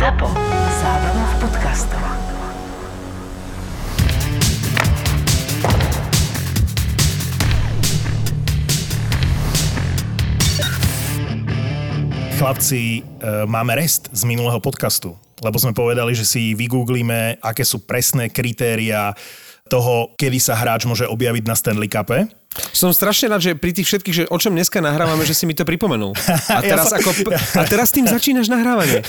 ZAPO. Zábrná v podcastov. Chlapci, e, máme rest z minulého podcastu, lebo sme povedali, že si vygooglíme, aké sú presné kritéria toho, kedy sa hráč môže objaviť na Stanley Cupe. Som strašne rád, že pri tých všetkých, že o čom dneska nahrávame, že si mi to pripomenul. A teraz, Ja som- ako, a teraz tým začínaš nahrávanie.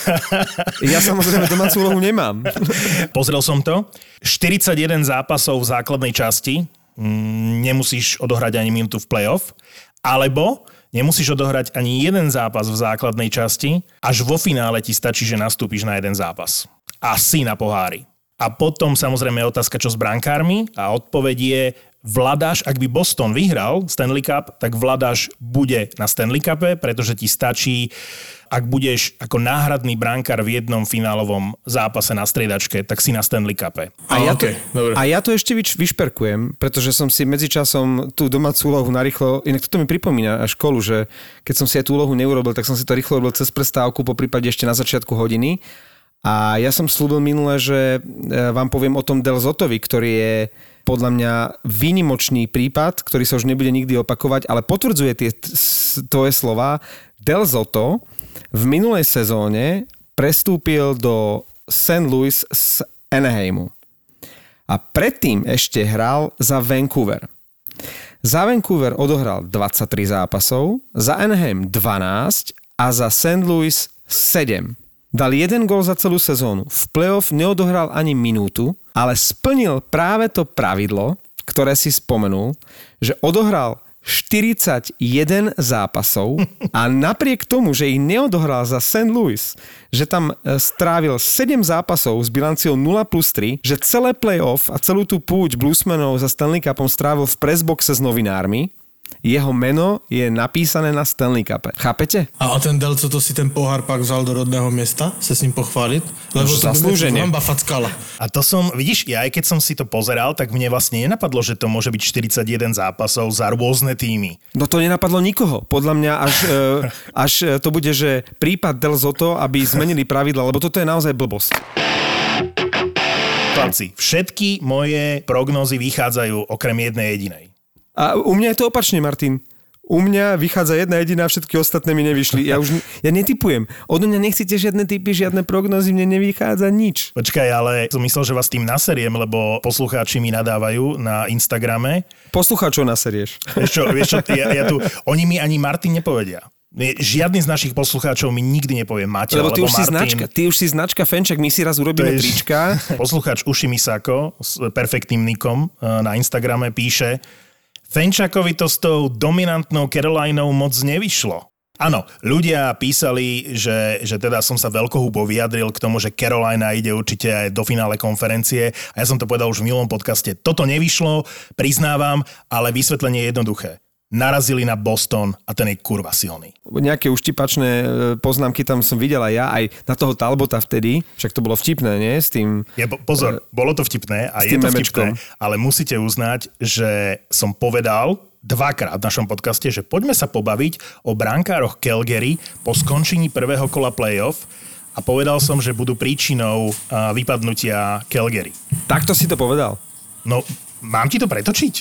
Ja samozrejme domácu úlohu nemám. Pozrel som to. 41 zápasov v základnej časti. Mm, Nemusíš odohrať ani minútu v playoff. Alebo nemusíš odohrať ani jeden zápas v základnej časti. Až vo finále ti stačí, že nastúpiš na jeden zápas. A si na pohári. A potom samozrejme je otázka, čo s brankármi. A odpoveď je, Vladáš, ak by Boston vyhral Stanley Cup, tak Vladáš bude na Stanley Cupe, pretože ti stačí, ak budeš ako náhradný brankár v jednom finálovom zápase na striedačke, tak si na Stanley Cupe. A ja, to, okej, dobre. a ja to ešte vyč, vyšperkujem, pretože som si medzičasom tú domácu úlohu narýchlo, inak toto mi pripomína školu, že keď som si aj tú úlohu neurobil, tak som si to rýchlo robil cez prestávku, po prípade ešte na začiatku hodiny. A ja som slúbil minule, že e, vám poviem o tom Del Zotovi, ktorý je podľa mňa výnimočný prípad, ktorý sa už nebude nikdy opakovať, ale potvrdzuje tie tvoje slova. Del Zotto v minulej sezóne prestúpil do St. Louis z Anaheimu a predtým ešte hral za Vancouver. Za Vancouver odohral 23 zápasov, za Anaheim 12 a za St. Louis 7. Dal jeden gol za celú sezónu. V playoff neodohral ani minútu, ale splnil práve to pravidlo, ktoré si spomenul, že odohral 41 zápasov a napriek tomu, že ich neodohral za St. Louis, že tam e, strávil 7 zápasov s bilanciou 0 plus 3, že celé playoff a celú tú púť Bluesmanov za Stanley Cupom strávil v pressboxe s novinármi, jeho meno je napísané na Stanley Cupe. Chápete? A, a ten Del, co to si ten pohár pak vzal do rodného města, se s ním pochválit? Lebo to by mi zaslúžene. hamba fackala. A to som, vidíš, ja aj keď som si to pozeral, tak mne vlastne nenapadlo, že to môže byť 41 zápasov za rôzne týmy. No to nenapadlo nikoho. Podľa mňa až, e, až e, to bude, že prípad Del Zotto, aby zmenili pravidla, lebo toto je naozaj blbosť. Chlapci, všetky moje prognózy vychádzajú okrem jednej jedinej. A u mňa je to opačne, Martin. U mňa vychádza jedna jediná, všetky ostatné mi nevyšli. Ja už ja netypujem. Odo mňa nechcete žiadne typy, žiadne prognozy, mne nevychádza nič. Počkaj, ale som myslel, že vás tým naseriem, lebo poslucháči mi nadávajú na Instagrame. Poslucháčov naserieš. Vieš čo, vieš čo ja, ja tu, oni mi ani Martin nepovedia. Žiadny z našich poslucháčov mi nikdy nepovie Maťo Lebo ty už si Martin. značka, ty už si značka Fenčak, my si raz urobíme je- trička. Poslucháč Uši Misako s perfektným nikom eh, na Instagrame píše Fenčakovi to s tou dominantnou Carolinou moc nevyšlo. Áno, ľudia písali, že, že teda som sa veľkohubo vyjadril k tomu, že Carolina ide určite aj do finále konferencie a ja som to povedal už v minulom podcaste. Toto nevyšlo, priznávam, ale vysvetlenie je jednoduché. Narazili na Boston a ten je kurva silný. Nejaké uštipačné e, poznámky tam som videl aj ja, aj na toho Talbota vtedy, však to bolo vtipné, nie? S tým, Je, po- pozor, bolo to vtipné a je to memečkom. vtipné, ale musíte uznať, že som povedal dvakrát v našom podcaste, že poďme sa pobaviť o brankároch Calgary po skončení prvého kola playoff a povedal som, že budú príčinou vypadnutia Calgary. takto si to povedal. No, mám ti to pretočiť?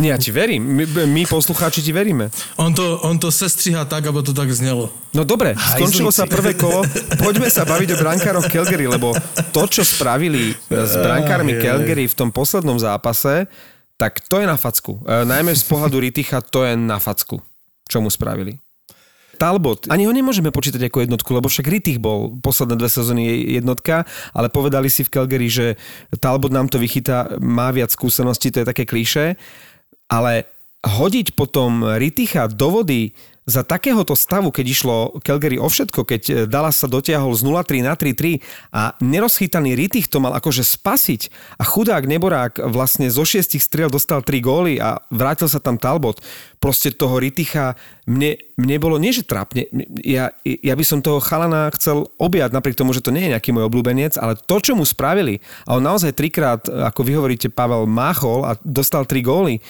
Nie, ja ti verím. My, my poslucháči ti veríme. On to, on to sestříhá tak, aby to tak znělo. No dobre, skončilo sa prvé kolo. Poďme sa baviť o brankároch Calgary, lebo to, čo spravili s brankármi Calgary v tom poslednom zápase, tak to je na facku. E, najmä z pohľadu Riticha to je na facku, čo mu spravili. Talbot, ani ho nemôžeme počítať ako jednotku, lebo však Rittich bol posledné dve sezóny jednotka, ale povedali si v Calgary, že Talbot nám to vychytá, má viac skúseností, to je také klíše, ale hodiť potom Riticha do vody za takéhoto stavu, keď išlo Calgary o všetko, keď e, Dallas sa dotiahol z 0-3 na 3-3 a nerozchytaný Rittich to mal akože spasiť a chudák Neborák vlastne zo šiestich striel dostal 3 góly a vrátil sa tam Talbot. Proste toho Ritticha mne, mne bolo nie, že trápne. Ja, ja by som toho chalana chcel objať, napriek tomu, že to nie je nejaký môj obľúbenec, ale to, čo mu spravili, a on naozaj trikrát, ako vy hovoríte, Pavel máchol a dostal 3 góly,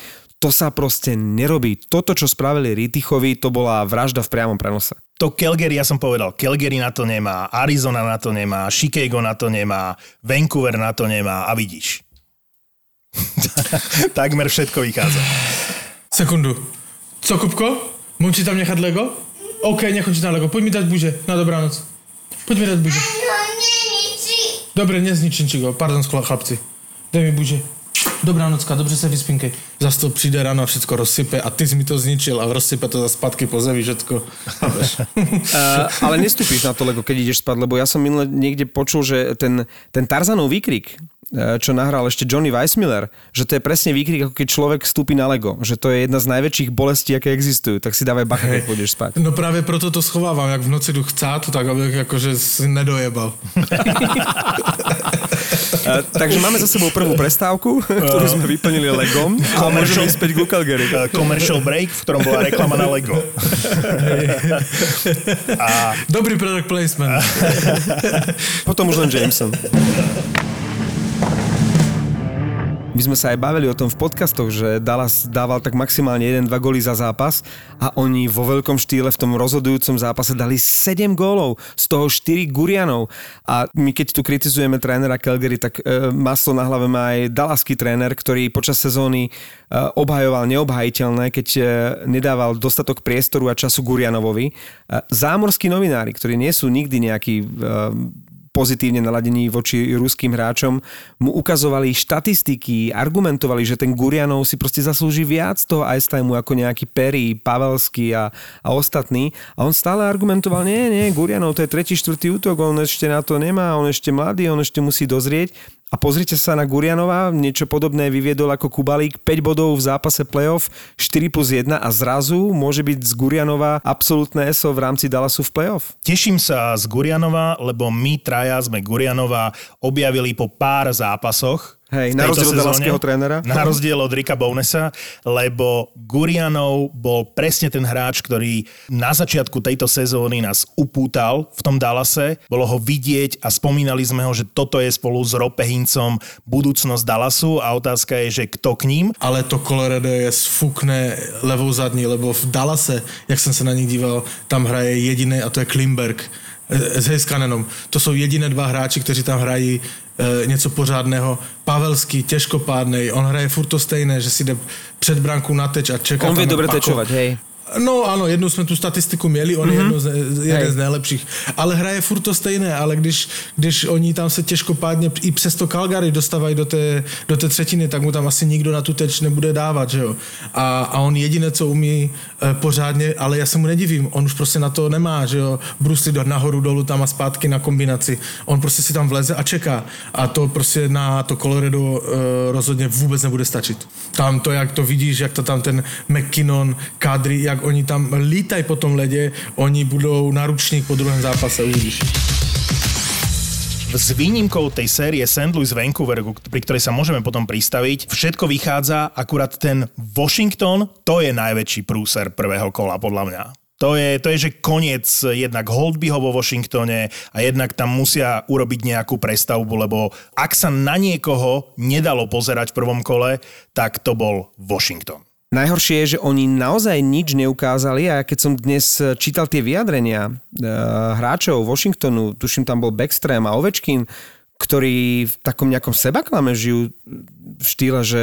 To sa proste nerobí. Toto, čo spravili Ritichovi, to bola vražda v priamom prenose. To Calgary, ja som povedal, Calgary na to nemá, Arizona na to nemá, Chicago na to nemá, Vancouver na to nemá a vidíš. Takmer všetko vychádza. Sekundu. Co, Kupko? Mám ti tam nechat Lego? OK, nechoď na Lego. Poď mi dať buže. Na dobranoc. Poď mi dať buže. Dobre, nezničím ti go. Pardon, chlapci. Dej mi buže. Dobrá nocka, dobře se vyspinkej. Zas to přijde ráno a všetko rozsype a ty jsi mi to zničil a rozsype to za zpátky po zemi všetko. Uh, ale nestúpiš na to Lego, keď ideš spať, lebo ja som minule niekde počul, že ten, ten Tarzanov výkrik, eh, čo nahral ešte Johnny Weissmiller, že to je presne výkrik, ako keď človek vstúpi na Lego. Že to je jedna z najväčších bolestí, aké existujú. Tak si dávaj bacha, keď pôjdeš spať. No právě proto to schovávám, jak v noci jdu chcát, tak abych jakože si nedojebal. Takže máme za sebou prvú prestávku, ktorú sme vyplnili Legom a môžeme ísť späť ku Calgary. Commercial break, v ktorom bola reklama na Lego. a... Dobrý product placement. Potom už len Jameson. My sme sa aj bavili o tom v podcastoch, že Dallas dával tak maximálne 1-2 góly za zápas a oni vo veľkom štýle v tom rozhodujúcom zápase dali 7 gólov, z toho 4 Gurianov. A my keď tu kritizujeme trénera Calgary, tak e, maslo na hlave má aj Dallaský tréner, ktorý počas sezóny e, obhajoval neobhajiteľné, keď e, nedával dostatok priestoru a času Gurianovovi. E, zámorskí novinári, ktorí nie sú nikdy nejakí e, pozitívne naladení voči ruským hráčom, mu ukazovali štatistiky, argumentovali, že ten Gurianov si proste zaslúži viac toho ice timeu ako nejaký Perry, Pavelský a, a ostatní. A on stále argumentoval, nie, nie, Gurianov to je tretí, štvrtý útok, on ešte na to nemá, on ešte mladý, on ešte musí dozrieť. A pozrite sa na Gurianova, niečo podobné vyviedol ako Kubalík, 5 bodov v zápase playoff, 4 plus 1 a zrazu môže byť z Gurianova absolútne ESO v rámci Dallasu v playoff. Teším sa z Gurianova, lebo my traja sme Gurianova objavili po pár zápasoch Hej, na rozdiel od dalaského trénera. Na rozdiel od Rika Bownesa, lebo Gurianov bol presne ten hráč, ktorý na začiatku tejto sezóny nás upútal v tom Dallase. Bolo ho vidieť a spomínali sme ho, že toto je spolu s Ropehincom budúcnosť Dallasu a otázka je, že kto k ním. Ale to Colorado je sfukné levou zadní, lebo v Dallase, jak jsem se na nich díval, tam hraje jediný a to je Klimberg s Heiskanenom. To jsou jediné dva hráči, kteří tam hrají e, něco pořádného. Pavelský, těžkopádnej, on hraje furt to stejné, že si jde před branku na teč a čeká On vie dobre pako. tečovať, hej. No áno, jednu sme tú statistiku mieli, on mm-hmm. je jedno z, jeden Hej. z najlepších. Ale hraje furt to stejné, ale když, když oni tam se těžkopádně i přes to Calgary dostávají do té, do té třetiny, tak mu tam asi nikdo na tu teč nebude dávat, že jo. A, a on jediné, co umí e, pořádně, ale já se mu nedivím, on už prostě na to nemá, že jo. Bruce Lee nahoru, dolů, tam a zpátky na kombinaci. On prostě si tam vleze a čeká. A to prostě na to Colorado e, rozhodně vůbec nebude stačit. Tam to, jak to vidíš, jak to tam ten McKinnon, Kadri, jak oni tam lítají po tom ledě, oni budou náručník po druhém zápase, uvidíš. S výnimkou tej série St. Louis Vancouver, pri ktorej sa môžeme potom pristaviť, všetko vychádza, akurát ten Washington, to je najväčší prúser prvého kola podľa mňa. To je, to je, že koniec jednak Holdbyho vo Washingtone a jednak tam musia urobiť nejakú prestavbu, lebo ak sa na niekoho nedalo pozerať v prvom kole, tak to bol Washington. Najhoršie je, že oni naozaj nič neukázali a keď som dnes čítal tie vyjadrenia uh, hráčov Washingtonu, tuším tam bol Backstream a Ovečkin, ktorí v takom nejakom sebaklame žijú v štýle, že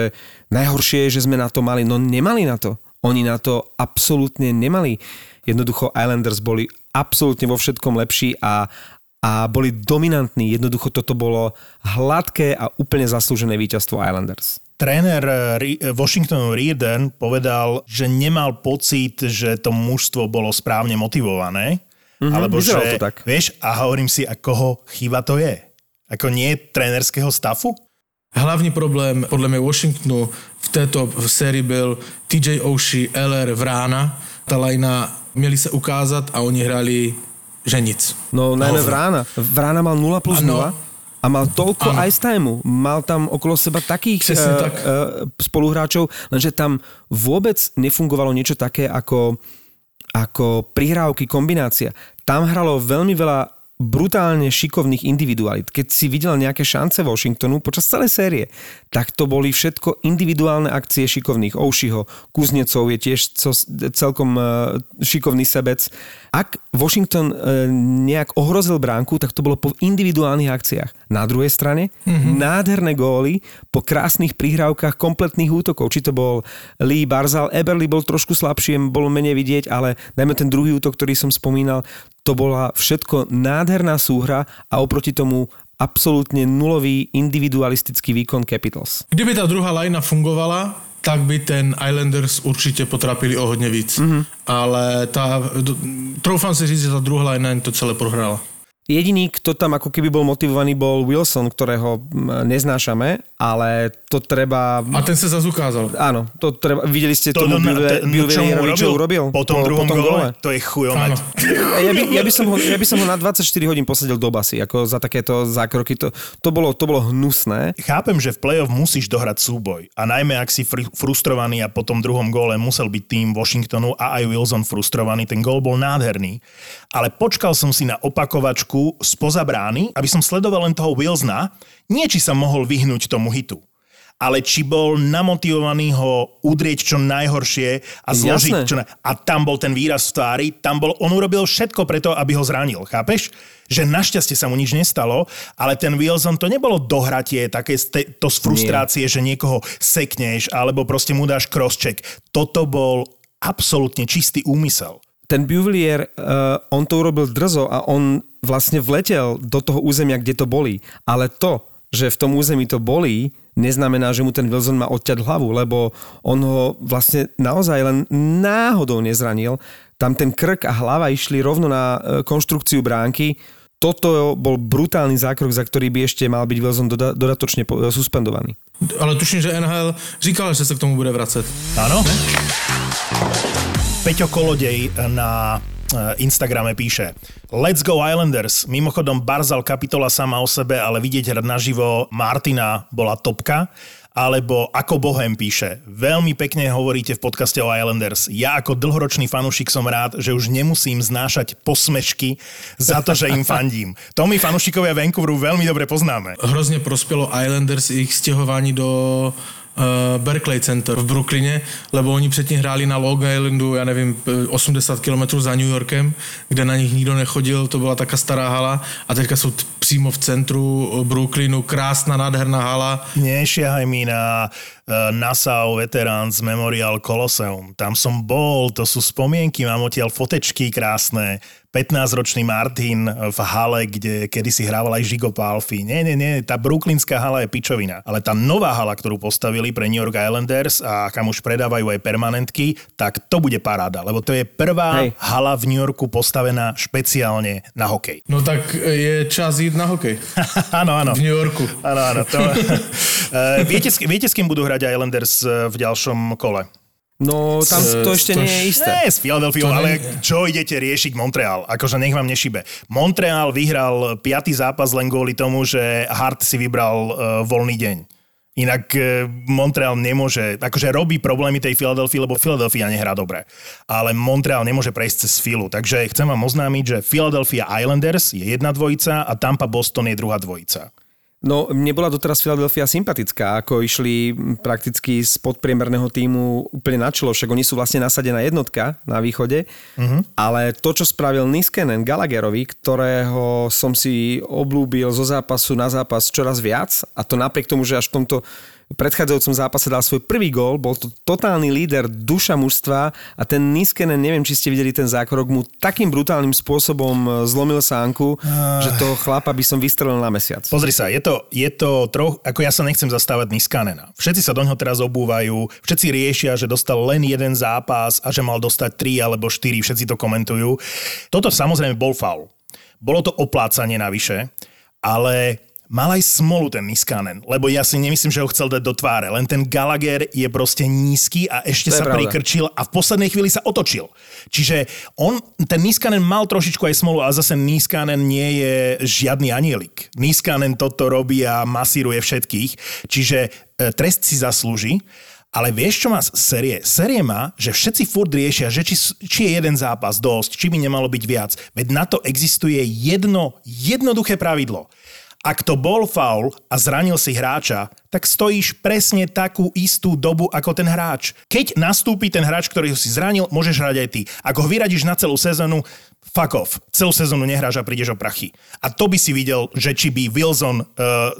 najhoršie je, že sme na to mali. No nemali na to. Oni na to absolútne nemali. Jednoducho Islanders boli absolútne vo všetkom lepší a, a boli dominantní. Jednoducho toto bolo hladké a úplne zaslúžené víťazstvo Islanders. Tréner eh, Washingtonu Reardon povedal, že nemal pocit, že to mužstvo bolo správne motivované. Mm-hmm, alebo že, to tak. vieš, a hovorím si, a koho chyba to je? Ako nie trénerského stafu? Hlavní problém podle mě Washingtonu v této sérii byl TJ Oshie, LR, Vrána. Ta lajna měli se ukázat a oni hrali že nic. No najmä Hovno. Vrána. Vrána mal 0 plus Ano. 0 a mal toľko Ano. ice timeu. Mal tam okolo seba takých uh, tak. uh, spoluhráčov, lenže tam vôbec nefungovalo niečo také ako, ako prihrávky, kombinácia. Tam hralo veľmi veľa brutálne šikovných individualit. Keď si videl nejaké šance Washingtonu počas celej série, tak to boli všetko individuálne akcie šikovných. Oušiho, Kuznecov je tiež celkom e, šikovný sebec. Ak Washington e, nejak ohrozil bránku, tak to bolo po individuálnych akciách. Na druhej strane mm-hmm. nádherné góly po krásnych prihrávkach kompletných útokov. Či to bol Lee Barzal, Eberly bol trošku slabší, bolo menej vidieť, ale dajme ten druhý útok, ktorý som spomínal, to bola všetko nádherná súhra a oproti tomu absolútne nulový individualistický výkon Capitals. Kdyby ta druhá lajna fungovala, tak by ten Islanders určitě potrapili o hodně víc. Mm-hmm. Ale ta, troufám si říct, že ta druhá lajna to celé prohrála. Jediný, kto tam ako keby bol motivovaný, bol Wilson, ktorého neznášame, ale to treba... A ten sa zase ukázal. Áno, to treba... Videli ste to tomu Bill Venierovi, čo urobil? Po tom po, druhom po tom gole? To je chujomet. Ja by, ja, by som ho, ja by som ho na 24 hodín posadil do basy, ako za takéto zákroky. To, to, bolo, to bolo hnusné. Chápem, že v play-off musíš dohrať súboj. A najmä, ak si fr- frustrovaný a po tom druhom gole musel byť tým Washingtonu a aj Wilson frustrovaný, ten gól bol nádherný. Ale počkal som si na opakovačku trošku spoza brány, aby som sledoval len toho Wilsona, nie či sa mohol vyhnúť tomu hitu ale či bol namotivovaný ho udrieť čo najhoršie a zložiť čo na... A tam bol ten výraz v tvári, tam bol, on urobil všetko preto, aby ho zranil, chápeš? Že našťastie sa mu nič nestalo, ale ten Wilson to nebolo dohratie, také to z frustrácie, Nie. že niekoho sekneš, alebo proste mu dáš crosscheck. Toto bol absolútne čistý úmysel ten Buvelier, uh, on to urobil drzo a on vlastne vletel do toho územia, kde to boli. Ale to, že v tom území to bolí, neznamená, že mu ten Wilson má odťať hlavu, lebo on ho vlastne naozaj len náhodou nezranil. Tam ten krk a hlava išli rovno na e, konštrukciu bránky. Toto bol brutálny zákrok, za ktorý by ešte mal byť Wilson doda- dodatočne suspendovaný. Ale tuším, že NHL říkal, že sa k tomu bude vracet. Áno. Peťo Kolodej na eh, Instagrame píše Let's go Islanders. Mimochodom Barzal kapitola sama o sebe, ale vidieť hrať naživo Martina bola topka. Alebo ako Bohem píše, veľmi pekne hovoríte v podcaste o Islanders. Ja ako dlhoročný fanúšik som rád, že už nemusím znášať posmešky za to, že im fandím. To my fanúšikovia Vancouveru veľmi dobre poznáme. Hrozne prospelo Islanders ich stěhování do Berkeley Center v Brooklyne, lebo oni předtím hráli na Long Islandu, já nevím, 80 km za New Yorkem, kde na nich nikdo nechodil, to byla taká stará hala a teďka jsou přímo v centru Brooklynu, krásna, nádherná hala. Nešiahaj mi na Nassau Veterans Memorial Colosseum. Tam som bol, to sú spomienky, mám odtiaľ fotečky krásne, 15-ročný Martin v hale, kde kedysi hrával aj Žigo Palfi. Nie, nie, nie, tá brooklynská hala je pičovina. Ale tá nová hala, ktorú postavili pre New York Islanders a kam už predávajú aj permanentky, tak to bude paráda, lebo to je prvá Hej. hala v New Yorku postavená špeciálne na hokej. No tak je čas ísť na hokej. áno, áno. V New Yorku. Áno, áno. To... Eh, viete, viete, s kým budú hrať Islanders eh, v ďalšom kole? No tam to ešte nie je isté. Nie, s Philadelphia, ale čo idete riešiť Montreal? Akože nech vám nešibe. Montreal vyhral piatý zápas len kvôli tomu, že Hart si vybral uh, voľný deň. Inak uh, Montreal nemôže, akože robí problémy tej Philadelphia, lebo Philadelphia nehrá dobre. Ale Montreal nemôže prejsť cez Philu. Takže chcem vám oznámiť, že Philadelphia Islanders je jedna dvojica a Tampa Boston je druhá dvojica. No, mne bola doteraz Philadelphia sympatická, ako išli prakticky z podpriemerného týmu úplne na čelo, však oni sú vlastne nasadená jednotka na východe, uh-huh. ale to, čo spravil Niskenen Gallagherovi, ktorého som si oblúbil zo zápasu na zápas čoraz viac, a to napriek tomu, že až v tomto predchádzajúcom zápase dal svoj prvý gól, bol to totálny líder, duša mužstva a ten Niskenen, neviem, či ste videli ten zákrok, mu takým brutálnym spôsobom e, zlomil sánku, uh... že to chlapa by som vystrelil na mesiac. Pozri sa, je to, je to troch, ako ja sa nechcem zastávať Niskanena. Všetci sa do ňoho teraz obúvajú, všetci riešia, že dostal len jeden zápas a že mal dostať tri alebo štyri, všetci to komentujú. Toto samozrejme bol faul. Bolo to oplácanie navyše, ale mal aj smolu ten Niskanen, lebo ja si nemyslím, že ho chcel dať do tváre. Len ten Gallagher je proste nízky a ešte sa prikrčil a v poslednej chvíli sa otočil. Čiže on, ten Niskanen mal trošičku aj smolu, ale zase Niskanen nie je žiadny anielik. Niskanen toto robí a masíruje všetkých, čiže e, trest si zaslúži Ale vieš, čo má série? Série má, že všetci furt riešia, že či, či je jeden zápas dosť, či by nemalo byť viac. Veď na to existuje jedno jednoduché pravidlo. Ak to bol faul a zranil si hráča, tak stojíš presne takú istú dobu ako ten hráč. Keď nastúpi ten hráč, ktorý ho si zranil, môžeš hrať aj ty. Ak ho vyradíš na celú sezónu, fuck off. Celú sezónu nehráš a prídeš o prachy. A to by si videl, že či by Wilson uh,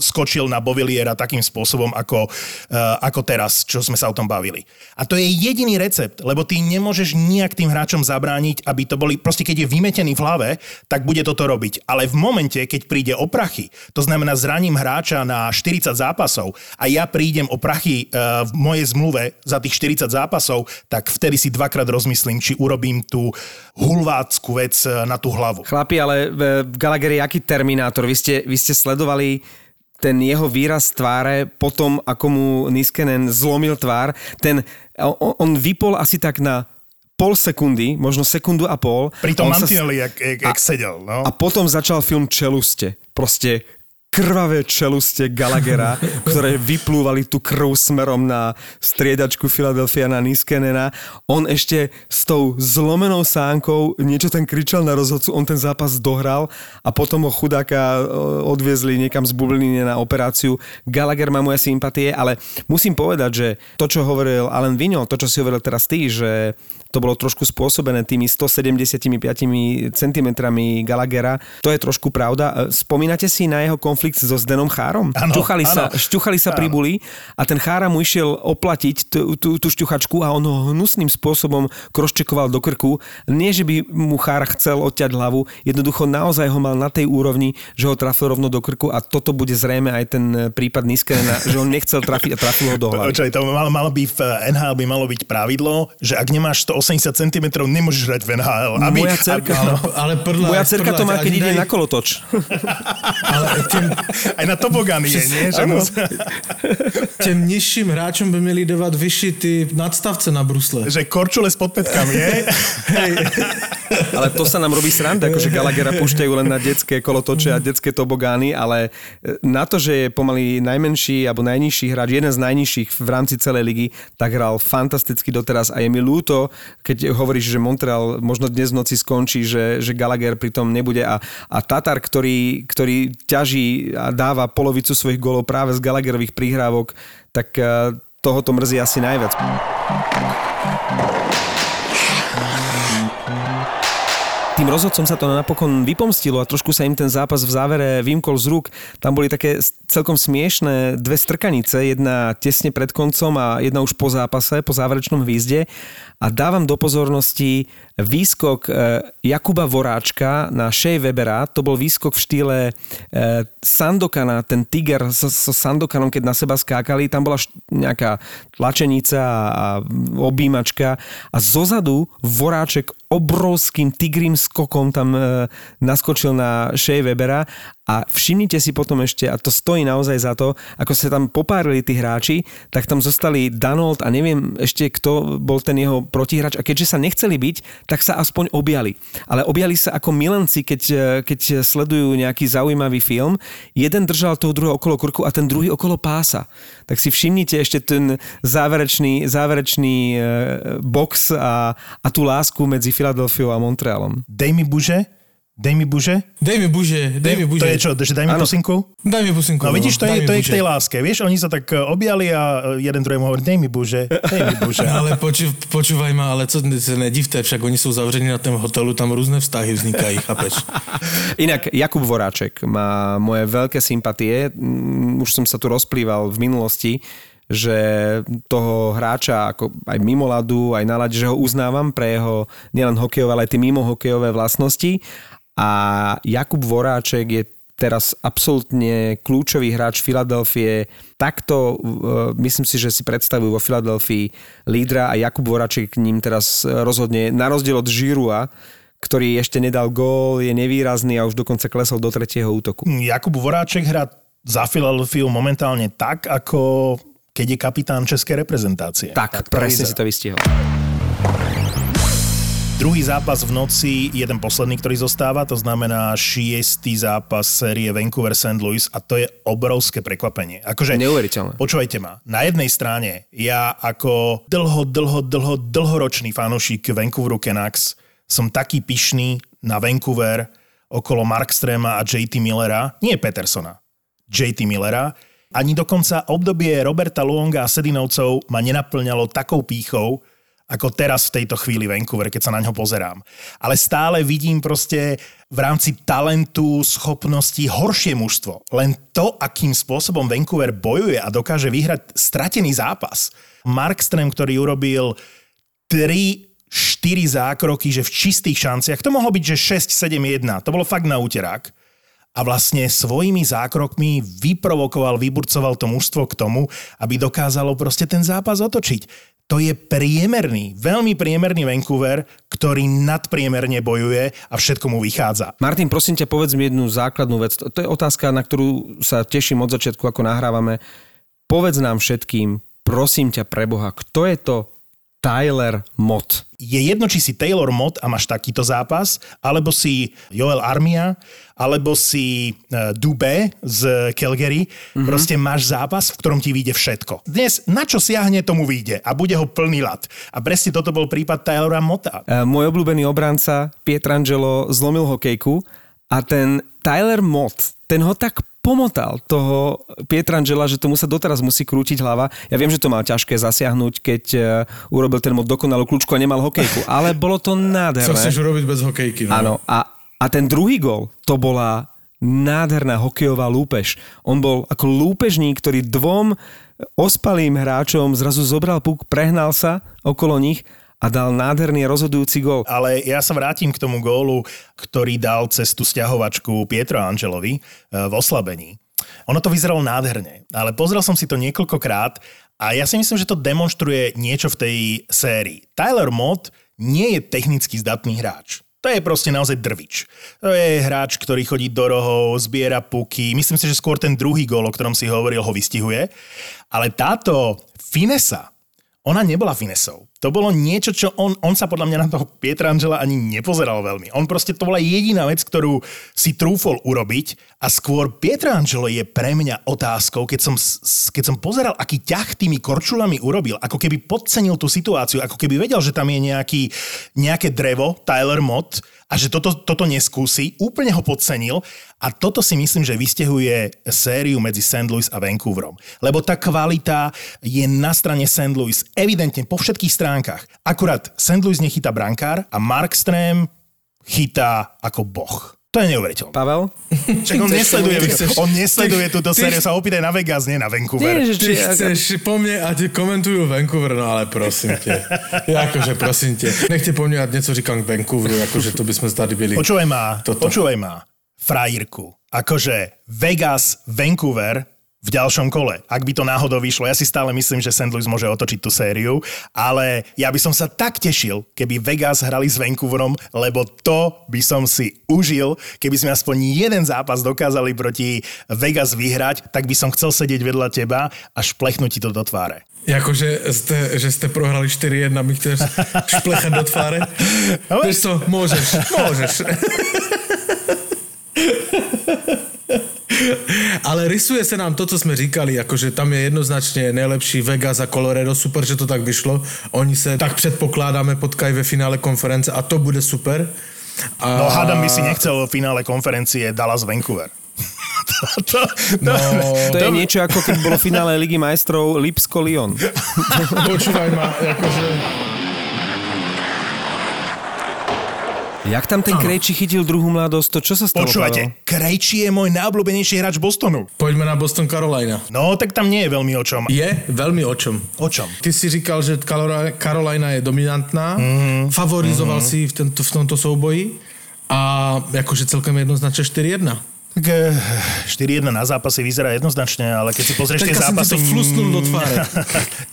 skočil na Boviliera takým spôsobom, ako, uh, ako teraz, čo sme sa o tom bavili. A to je jediný recept, lebo ty nemôžeš nijak tým hráčom zabrániť, aby to boli, proste keď je vymetený v hlave, tak bude toto robiť. Ale v momente, keď príde o prachy, to znamená zraním hráča na 40 zápasov a ja prídem o prachy uh, v mojej zmluve za tých 40 zápasov, tak vtedy si dvakrát rozmyslím, či urobím tú hulvácku vec e, na tú hlavu. Chlapi, ale e, Gallagher je aký terminátor? Vy ste, vy ste sledovali ten jeho výraz tváre potom, ako mu Niskenen zlomil tvár. Ten, on, on vypol asi tak na pol sekundy, možno sekundu a pol. Pri tom On sa- mantineli, jak, jak, jak sedel. No. A potom začal film Čeluste. Proste krvavé čeluste Gallaghera, ktoré vyplúvali tú krv smerom na striedačku Philadelphia na Niskenena. On ešte s tou zlomenou sánkou niečo ten kričal na rozhodcu, on ten zápas dohral a potom ho chudáka e, odviezli niekam z bubline na operáciu. Gallagher má moje sympatie, ale musím povedať, že to, čo hovoril Alan Vigno, to, čo si hovoril teraz ty, že to bolo trošku spôsobené tými 175 cm Gallaghera. To je trošku pravda. E, Spomínate si na jeho konflikt so Zdenom Chárom? Áno, šťuchali sa, áno. šťuchali sa pri Áno. buli a ten Chára mu išiel oplatiť tú, tú, tú šťuchačku a on ho hnusným spôsobom kroščekoval do krku. Nie, že by mu Chára chcel odťať hlavu, jednoducho naozaj ho mal na tej úrovni, že ho trafil rovno do krku a toto bude zrejme aj ten prípad Niskenena, že on nechcel trafiť a trafil ho do hlavy. Počkaj, to malo, malo by v NHL by malo byť pravidlo, že ak nemáš 180 cm, nemôžeš hrať v NHL. Aby, Moja cerka, aby, Ale, ale prdla, Moja cerka to má, prdla, keď ide daj- na kolotoč. Ale těm, aj na tobogany je, nie? Že mus... těm nižším hráčům by měli dávat vyšší ty nadstavce na brusle. že korčule s podpätkami, je? Ale to sa nám robí sranda, akože Gallaghera púšťajú len na detské kolotoče a detské tobogány, ale e, na to, že je pomaly najmenší alebo najnižší hráč, jeden z najnižších v rámci celej ligy, tak hral fantasticky doteraz a je mi ľúto, keď hovoríš, že Montreal možno dnes v noci skončí, že, že Gallagher pritom nebude a, a Tatar, ktorý, ktorý ťaží a dáva polovicu svojich golov práve z Gallagherových prihrávok, tak e, tohoto mrzí asi najviac. tým rozhodcom sa to napokon vypomstilo a trošku sa im ten zápas v závere vymkol z rúk. Tam boli také celkom smiešné dve strkanice, jedna tesne pred koncom a jedna už po zápase, po záverečnom výzde. A dávam do pozornosti výskok e, Jakuba Voráčka na Shea Webera. To bol výskok v štýle e, Sandokana, ten tiger so, so Sandokanom, keď na seba skákali. Tam bola nejaká tlačenica a, a objímačka a zozadu Voráček obrovským tigrým skokom tam e, naskočil na Shea Webera a všimnite si potom ešte, a to stojí naozaj za to, ako sa tam popárili tí hráči, tak tam zostali Danold a neviem ešte, kto bol ten jeho protihráč a keďže sa nechceli byť, tak sa aspoň objali. Ale objali sa ako milenci, keď, e, keď sledujú nejaký zaujímavý film. Jeden držal toho druhého okolo krku a ten druhý okolo pása. Tak si všimnite ešte ten záverečný, záverečný e, box a, a tú lásku medzi Filadelfiou a Montrealom. Dej mi buže, dej mi buže. Dej mi buže, dej mi buže. To je čo, že daj mi Áno. pusinku? Daj mi pusinku. No vidíš, to daj je, to je k tej láske. Vieš, oni sa tak e, objali a e, jeden druhému hovorí, dej mi buže, dej mi buže. Ale poču, počúvaj ma, ale co se nedivte, však oni jsou zavření na tom hotelu, tam různé vztahy vznikají, chápeš? Inak Jakub Voráček má moje veľké sympatie. Mm, Už som sa tu rozplýval v minulosti, že toho hráča ako aj mimo ľadu, aj na ľade, že ho uznávam pre jeho nielen hokejové, ale aj tie mimo hokejové vlastnosti. A Jakub Voráček je teraz absolútne kľúčový hráč Filadelfie. Takto e, myslím si, že si predstavujú vo Filadelfii lídra a Jakub Voráček k ním teraz rozhodne, na rozdiel od Žirua, ktorý ešte nedal gól, je nevýrazný a už dokonca klesol do tretieho útoku. Jakub Voráček hrá za Filadelfiu momentálne tak, ako keď je kapitán českej reprezentácie. Tak, to presne si to vystihol. Druhý zápas v noci je ten posledný, ktorý zostáva, to znamená šiestý zápas série Vancouver-St. Louis a to je obrovské prekvapenie. Akože, Neuveriteľné. Počúvajte ma, na jednej strane ja ako dlho, dlho, dlho, dlhoročný fanúšik Vancouveru Canucks som taký pyšný na Vancouver okolo Markstrema a JT Millera, nie Petersona, JT Millera, ani dokonca obdobie Roberta Luonga a Sedinovcov ma nenaplňalo takou pýchou, ako teraz v tejto chvíli Vancouver, keď sa na ňo pozerám. Ale stále vidím proste v rámci talentu, schopnosti horšie mužstvo. Len to, akým spôsobom Vancouver bojuje a dokáže vyhrať stratený zápas. Markström, ktorý urobil 3 4 zákroky, že v čistých šanciach, to mohlo byť, že 6-7-1, to bolo fakt na úterák. A vlastne svojimi zákrokmi vyprovokoval, vyburcoval to mužstvo k tomu, aby dokázalo proste ten zápas otočiť. To je priemerný, veľmi priemerný Vancouver, ktorý nadpriemerne bojuje a všetko mu vychádza. Martin, prosím ťa, povedz mi jednu základnú vec. To je otázka, na ktorú sa teším od začiatku, ako nahrávame. Povedz nám všetkým, prosím ťa pre Boha, kto je to Tyler Mott? je jedno, či si Taylor Mott a máš takýto zápas, alebo si Joel Armia, alebo si uh, Dubé z Calgary. Mm-hmm. Proste máš zápas, v ktorom ti vyjde všetko. Dnes na čo siahne, tomu vyjde a bude ho plný lat. A presne toto bol prípad Taylora Motta. Uh, môj obľúbený obranca Pietrangelo zlomil hokejku a ten Tyler Mott, ten ho tak pomotal toho Pietrangela, že tomu sa doteraz musí krútiť hlava. Ja viem, že to mal ťažké zasiahnuť, keď uh, urobil ten mod dokonalú kľúčku a nemal hokejku, ale bolo to nádherné. Co chceš urobiť bez hokejky? No? Áno, a, a ten druhý gol, to bola nádherná hokejová lúpež. On bol ako lúpežník, ktorý dvom ospalým hráčom zrazu zobral puk, prehnal sa okolo nich a dal nádherný rozhodujúci gól. Ale ja sa vrátim k tomu gólu, ktorý dal cez tú stiahovačku Pietro Angelovi eh, v oslabení. Ono to vyzeralo nádherne, ale pozrel som si to niekoľkokrát a ja si myslím, že to demonstruje niečo v tej sérii. Tyler Mott nie je technicky zdatný hráč. To je proste naozaj drvič. To je hráč, ktorý chodí do rohov, zbiera puky. Myslím si, že skôr ten druhý gól, o ktorom si hovoril, ho vystihuje. Ale táto finesa, ona nebola finesou. To bolo niečo, čo on, on sa podľa mňa na toho Pietrangela ani nepozeral veľmi. On proste, to bola jediná vec, ktorú si trúfol urobiť a skôr Pietrangelo je pre mňa otázkou, keď som, keď som pozeral, aký ťah tými korčulami urobil, ako keby podcenil tú situáciu, ako keby vedel, že tam je nejaký, nejaké drevo, Tyler Mott, a že toto, toto neskúsi, úplne ho podcenil a toto si myslím, že vystehuje sériu medzi St. Louis a Vancouverom. Lebo tá kvalita je na strane St. Louis evidentne po všetkých stránkach. Akurát St. Louis nechytá brankár a Markström chytá ako boh. To je neuveriteľné. Pavel? Čak on nesleduje, on nesleduje túto sériu, sa opýtaj na Vegas, nie na Vancouver. Nie, že Ty chceš po mne a ti komentujú Vancouver, no ale prosím ťa. Ja akože prosím ťa. Nechte po mne a něco říkám k Vancouveru, akože to by sme tady byli. Počúvaj ma, Toto. počúvaj ma, frajírku. Akože Vegas, Vancouver v ďalšom kole. Ak by to náhodou vyšlo, ja si stále myslím, že St. Louis môže otočiť tú sériu, ale ja by som sa tak tešil, keby Vegas hrali s Vancouverom, lebo to by som si užil, keby sme aspoň jeden zápas dokázali proti Vegas vyhrať, tak by som chcel sedieť vedľa teba a šplechnúť ti to do tváre. Jakože ste, že ste prohrali 4-1, mi chceš šplechať do tváre? Vieš co, môžeš, môžeš. Ale rysuje se nám to, co jsme říkali, jakože tam je jednoznačně nejlepší Vegas a Colorado, super, že to tak vyšlo. Oni se tak předpokládáme potkají ve finále konference a to bude super. A... No hádam by si nechcel v finále konferencie Dallas Vancouver. to, to, No, to je niečo ako keď bolo v finále Ligy majstrov Lipsko-Lyon. počúvaj ma, akože... Jak tam ten Krejči chytil druhú mladosť, to čo sa stalo? Počúvajte, Krejči je môj najobľúbenejší hráč Bostonu. Poďme na Boston Carolina. No, tak tam nie je veľmi o čom. Je veľmi o čom. O čom? Ty si říkal, že Carolina- je dominantná, mm, favorizoval mm. si v, tento, v tomto souboji a akože celkem jednoznačne 4-1. Tak eh, 4-1 na zápasy vyzerá jednoznačne, ale keď si pozrieš tie Teďka som ti zápasy... to do tváre.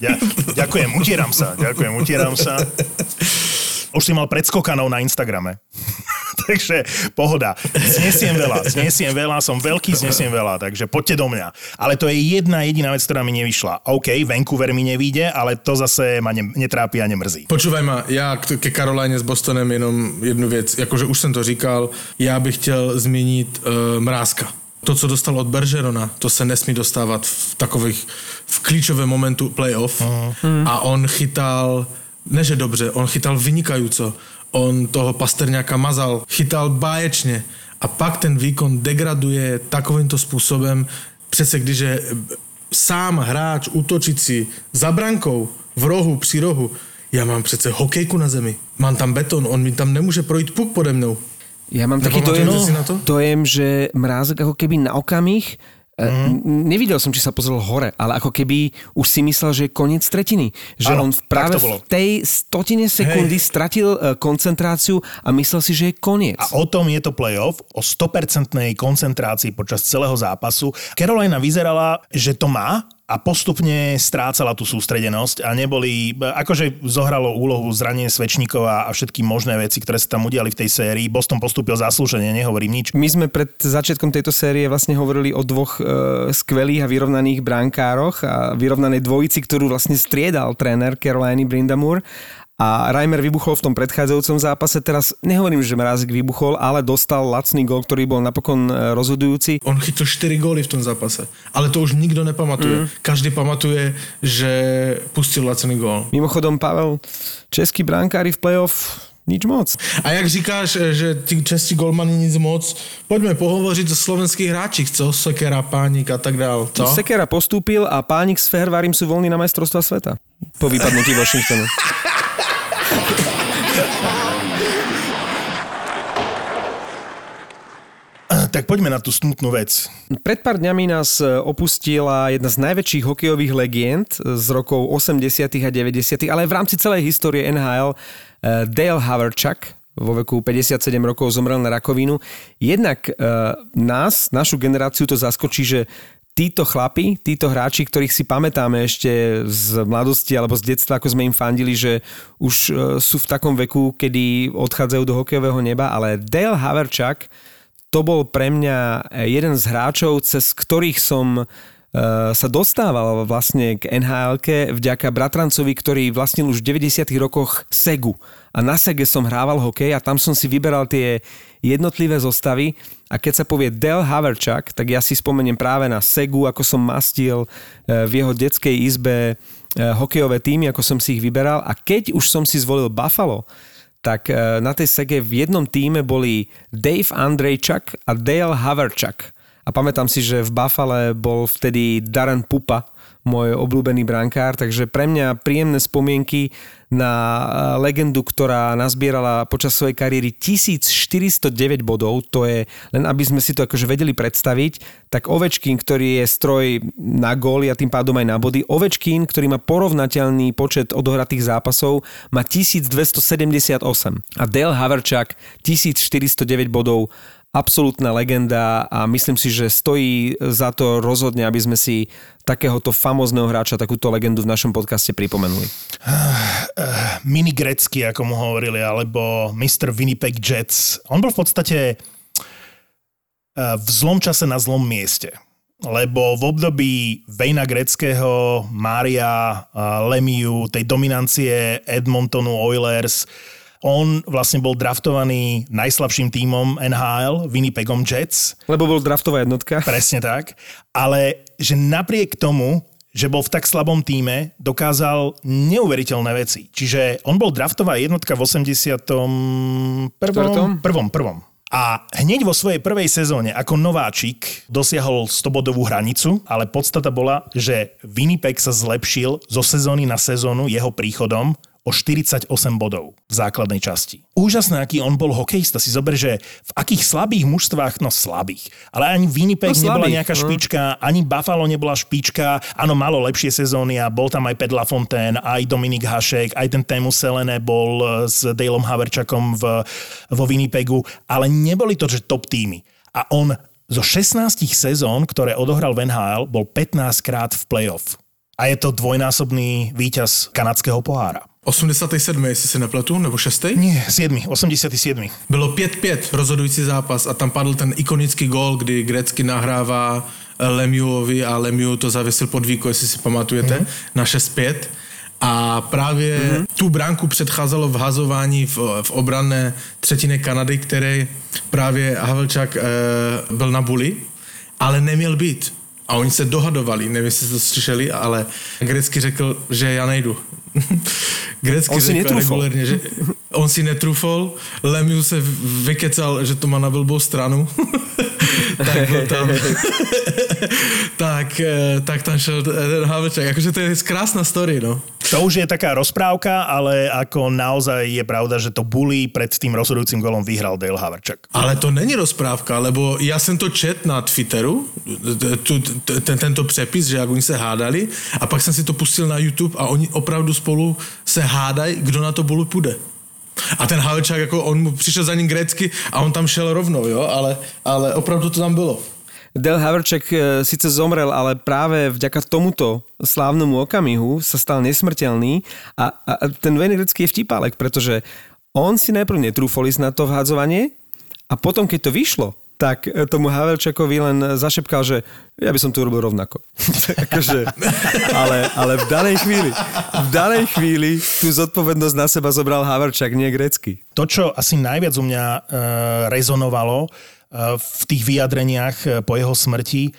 Ďakujem, utieram sa, ďakujem, utieram sa. Už si mal predskokanov na Instagrame. takže pohoda. Znesiem veľa, znesiem veľa, som veľký, znesiem veľa, takže poďte do mňa. Ale to je jedna jediná vec, ktorá mi nevyšla. OK, Vancouver mi nevíde, ale to zase ma ne, netrápi a nemrzí. Počúvaj ma, já k- ke Caroline s Bostonem jenom jednu věc, jakože už jsem to říkal, já bych chtěl zmínit uh, Mrázka. To, co dostal od Bergerona, to se nesmí dostávat v takových, v klíčovém momentu playoff. Uh-huh. A on chytal, ne že dobře, on chytal vynikajuco. On toho Pasterňáka mazal, chytal báječně. A pak ten výkon degraduje takovýmto způsobem, přece když je sám hráč útočící za brankou v rohu, při rohu, já mám přece hokejku na zemi. Mám tam beton, on mi tam nemůže projít puk pode mnou. Ja mám taký dojem, dojem, že mrázek ako keby na okamih Mm. Nevidel som, či sa pozrel hore, ale ako keby už si myslel, že je koniec tretiny. Že Áno, on v- práve v tej stotine sekundy Hej. stratil e, koncentráciu a myslel si, že je koniec. A o tom je to playoff, o 100% koncentrácii počas celého zápasu. Carolina vyzerala, že to má a postupne strácala tú sústredenosť a neboli, akože zohralo úlohu zranenie Svečníkov a všetky možné veci, ktoré sa tam udiali v tej sérii. Boston postúpil zaslúžene, nehovorím nič. My sme pred začiatkom tejto série vlastne hovorili o dvoch e, skvelých a vyrovnaných bránkároch a vyrovnanej dvojici, ktorú vlastne striedal tréner Caroliny Brindamur. A Reimer vybuchol v tom predchádzajúcom zápase. Teraz nehovorím, že Mrázik vybuchol, ale dostal lacný gol, ktorý bol napokon e, rozhodujúci. On chytil 4 góly v tom zápase. Ale to už nikdo nepamatuje. Mm. Každý pamatuje, že pustil lacený gól. Mimochodom, Pavel, českí bránkári v playoff nič moc. A jak říkáš, že ti čestí golmani nic moc, pojďme pohovořit o slovenských hráčích, co? Sekera, Pánik a tak dál. Co? Sekera postúpil a Pánik s Fehervarim sú voľní na majstrovstva sveta. Po vypadnutí Washingtonu. Tak poďme na tú smutnú vec. Pred pár dňami nás e, opustila jedna z najväčších hokejových legend z rokov 80. a 90. ale v rámci celej histórie NHL Dale Haverchuk vo veku 57 rokov zomrel na rakovinu. Jednak nás, našu generáciu to zaskočí, že títo chlapi, títo hráči, ktorých si pamätáme ešte z mladosti alebo z detstva, ako sme im fandili, že už e, sú v takom veku, kedy odchádzajú do hokejového neba, ale Dale Haverchuk to bol pre mňa jeden z hráčov, cez ktorých som e, sa dostával vlastne k nhl vďaka bratrancovi, ktorý vlastnil už v 90 rokoch Segu. A na Sege som hrával hokej a tam som si vyberal tie jednotlivé zostavy. A keď sa povie Del Haverchuk, tak ja si spomeniem práve na Segu, ako som mastil e, v jeho detskej izbe e, hokejové týmy, ako som si ich vyberal. A keď už som si zvolil Buffalo, tak e, na tej sege v jednom týme boli Dave Andrejčak a Dale Haverchuk. A pamätám si, že v Buffale bol vtedy Darren Pupa, môj obľúbený brankár, takže pre mňa príjemné spomienky na e, legendu, ktorá nazbierala počas svojej kariéry 1409 bodov, to je, len aby sme si to akože vedeli predstaviť, tak Ovečkin, ktorý je stroj na góly a tým pádom aj na body, Ovečkin, ktorý má porovnateľný počet odohratých zápasov, má 1278 a Dale Haverchuk 1409 bodov absolútna legenda a myslím si, že stojí za to rozhodne, aby sme si takéhoto famózneho hráča, takúto legendu v našom podcaste pripomenuli. Mini Grecky, ako mu hovorili, alebo Mr. Winnipeg Jets. On bol v podstate eh, v zlom čase na zlom mieste. Lebo v období Vejna Greckého, Mária, Lemiu, tej dominancie Edmontonu Oilers, on vlastne bol draftovaný najslabším tímom NHL, Winnipegom Jets. Lebo bol draftová jednotka. Presne tak. Ale že napriek tomu, že bol v tak slabom týme, dokázal neuveriteľné veci. Čiže on bol draftová jednotka v 81. Štvrtom? Prvom, prvom. A hneď vo svojej prvej sezóne ako nováčik dosiahol 100-bodovú hranicu, ale podstata bola, že Winnipeg sa zlepšil zo sezóny na sezónu jeho príchodom o 48 bodov v základnej časti. Úžasné, aký on bol hokejista. Si zober, že v akých slabých mužstvách, no slabých, ale ani Winnipeg No, nebola slabých, nejaká no. špička, ani Buffalo nebola špička, áno, malo lepšie sezóny a bol tam aj Pet LaFontaine, aj Dominik Hašek, aj ten Tému Selene bol e, s Daleom Haverčakom v, vo Winnipegu, ale neboli to, že top týmy. A on zo 16 sezón, ktoré odohral v NHL, bol 15 krát v playoff. A je to dvojnásobný víťaz kanadského pohára. 87, jestli se nepletu, nebo 6. Nie, 7, 87. Bylo 5-5 rozhodující zápas a tam padl ten ikonický gól, kdy Grecky nahrává Lemiuovi a Lemiu to zavěsil pod víko, jestli si pamatujete, mm-hmm. na 6-5. A právě mm-hmm. tu bránku předcházelo vhazování v, v obranné třetině Kanady, které právě Havelčák e, byl na buli, ale neměl být. A oni se dohadovali, nevím, jestli to slyšeli, ale Grecky řekl, že já nejdu. Grecky On si netrúfol. že on si netrufol, Lemiu se vykecal, že to má na blbou stranu. tak, tam, tak, eh, tak tam šel ten Havelčák. Akože to je krásna story, no. To už je taká rozprávka, ale ako naozaj je pravda, že to bully pred tým rozhodujúcim golom vyhral Dale Haverčak. Ale to není rozprávka, lebo já jsem to čet na Twitteru, tento přepis, že jak oni se hádali a pak jsem si to pustil na YouTube a oni opravdu spolu se hádají, kdo na to bulu půjde. A ten Havelčák, jako on mu přišel za ním grecky a on tam šel rovnou, jo, ale, ale opravdu to tam bylo. Del Haverček e, síce zomrel, ale práve vďaka tomuto slávnemu okamihu sa stal nesmrteľný a, a ten Wayne Gretzky je vtipálek, pretože on si najprv netrúfol ísť na to vhádzovanie a potom, keď to vyšlo, tak e, tomu Havelčakovi len zašepkal, že ja by som to urobil rovnako. akože, ale, ale v danej chvíli, v danej chvíli tú zodpovednosť na seba zobral Haverčak, nie Grecky. To, čo asi najviac u mňa e, rezonovalo v tých vyjadreniach e, po jeho smrti,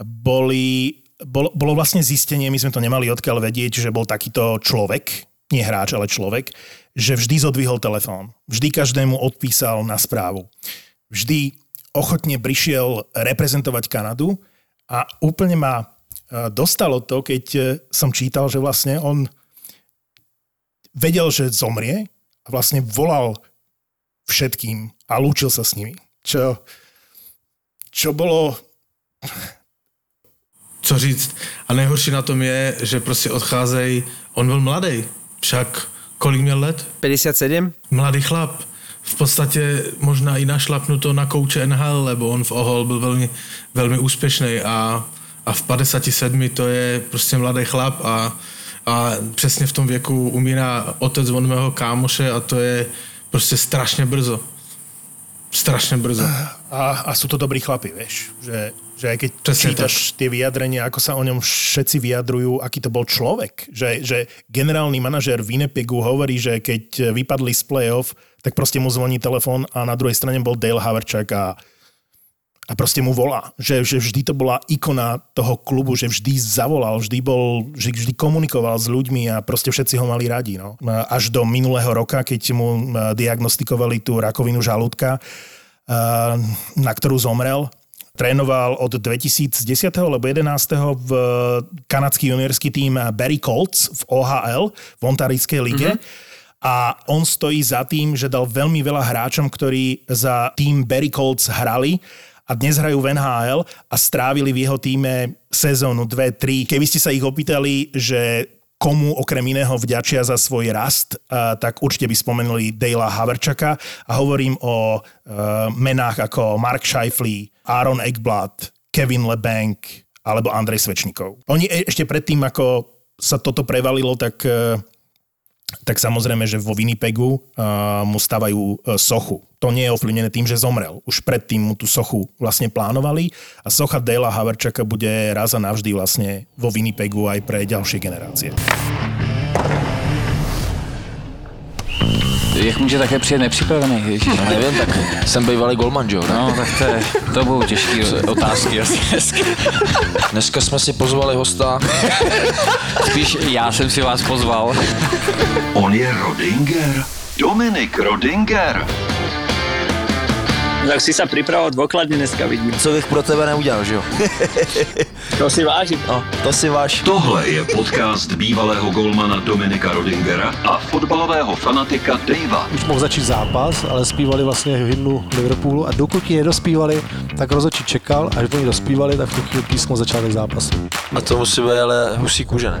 boli, bolo, bolo vlastne zistenie, my sme to nemali odkiaľ vedieť, že bol takýto človek, nie hráč, ale človek, že vždy zodvihol telefón. Vždy každému odpísal na správu. Vždy ochotne prišiel reprezentovať Kanadu a úplne ma e, dostalo to, keď som čítal, že vlastne on vedel, že zomrie a vlastne volal všetkým a lúčil sa s nimi. Čo, čo bolo... Co říct? A nejhorší na tom je, že prostě odcházejí, on byl mladý, však kolik měl let? 57? Mladý chlap. V podstatě možná i našlapnuto na kouče NHL, lebo on v Ohol byl velmi, velmi úspěšný a, a v 57 to je prostě mladý chlap a, a přesně v tom věku umírá otec od mého kámoše a to je prostě strašně brzo. Strašně brzo. A, a sú to dobrí chlapi, vieš. Že, že aj keď Presne čítaš tie vyjadrenia, ako sa o ňom všetci vyjadrujú, aký to bol človek. Že, že generálny manažér Winnipegu hovorí, že keď vypadli z play-off, tak proste mu zvoní telefón a na druhej strane bol Dale Haverčak a, a proste mu volá. Že, že vždy to bola ikona toho klubu, že vždy zavolal, vždy bol, že vždy komunikoval s ľuďmi a proste všetci ho mali radi. No. Až do minulého roka, keď mu eh, diagnostikovali tú rakovinu žalúdka, eh, na ktorú zomrel. Trénoval od 2010. alebo 11. v kanadský juniorský tým Barry Colts v OHL, v Ontarijskej lige. Mm-hmm. A on stojí za tým, že dal veľmi veľa hráčom, ktorí za tým Barry Colts hrali a dnes hrajú v NHL a strávili v jeho týme sezónu 2-3. Keby ste sa ich opýtali, že komu okrem iného vďačia za svoj rast, a tak určite by spomenuli Dale'a Haverčaka a hovorím o uh, menách ako Mark Scheifele, Aaron Ekblad, Kevin LeBanc alebo Andrej Svečníkov. Oni e- ešte predtým, ako sa toto prevalilo, tak uh, tak samozrejme, že vo Winnipegu uh, mu stavajú uh, sochu. To nie je ovplyvnené tým, že zomrel. Už predtým mu tú sochu vlastne plánovali a socha Dale'a Haverčaka bude raz a navždy vlastne vo Winnipegu aj pre ďalšie generácie. Jak může také přijet nepřipravený? Ježiš, Já nevím, tak jsem bývalý golman, že jo? No, tak to, je, to budou těžké otázky. asi dneska. Dneska jsme si pozvali hosta. Spíš já jsem si vás pozval. On je Rodinger. Dominik Rodinger. Tak si sa pripravoval dôkladne dneska, vidím. Co bych pro tebe neudělal, že jo? To si vážim. No, to si váš. Tohle je podcast bývalého golmana Dominika Rodingera a fotbalového fanatika Davea. už mohl začít zápas, ale zpívali vlastně hymnu Liverpoolu a dokud ji nedospívali, tak rozhodčí čekal, až oni dospívali, tak v tu chvíli písmo začal zápas. A to musí být ale husí kůže, ne?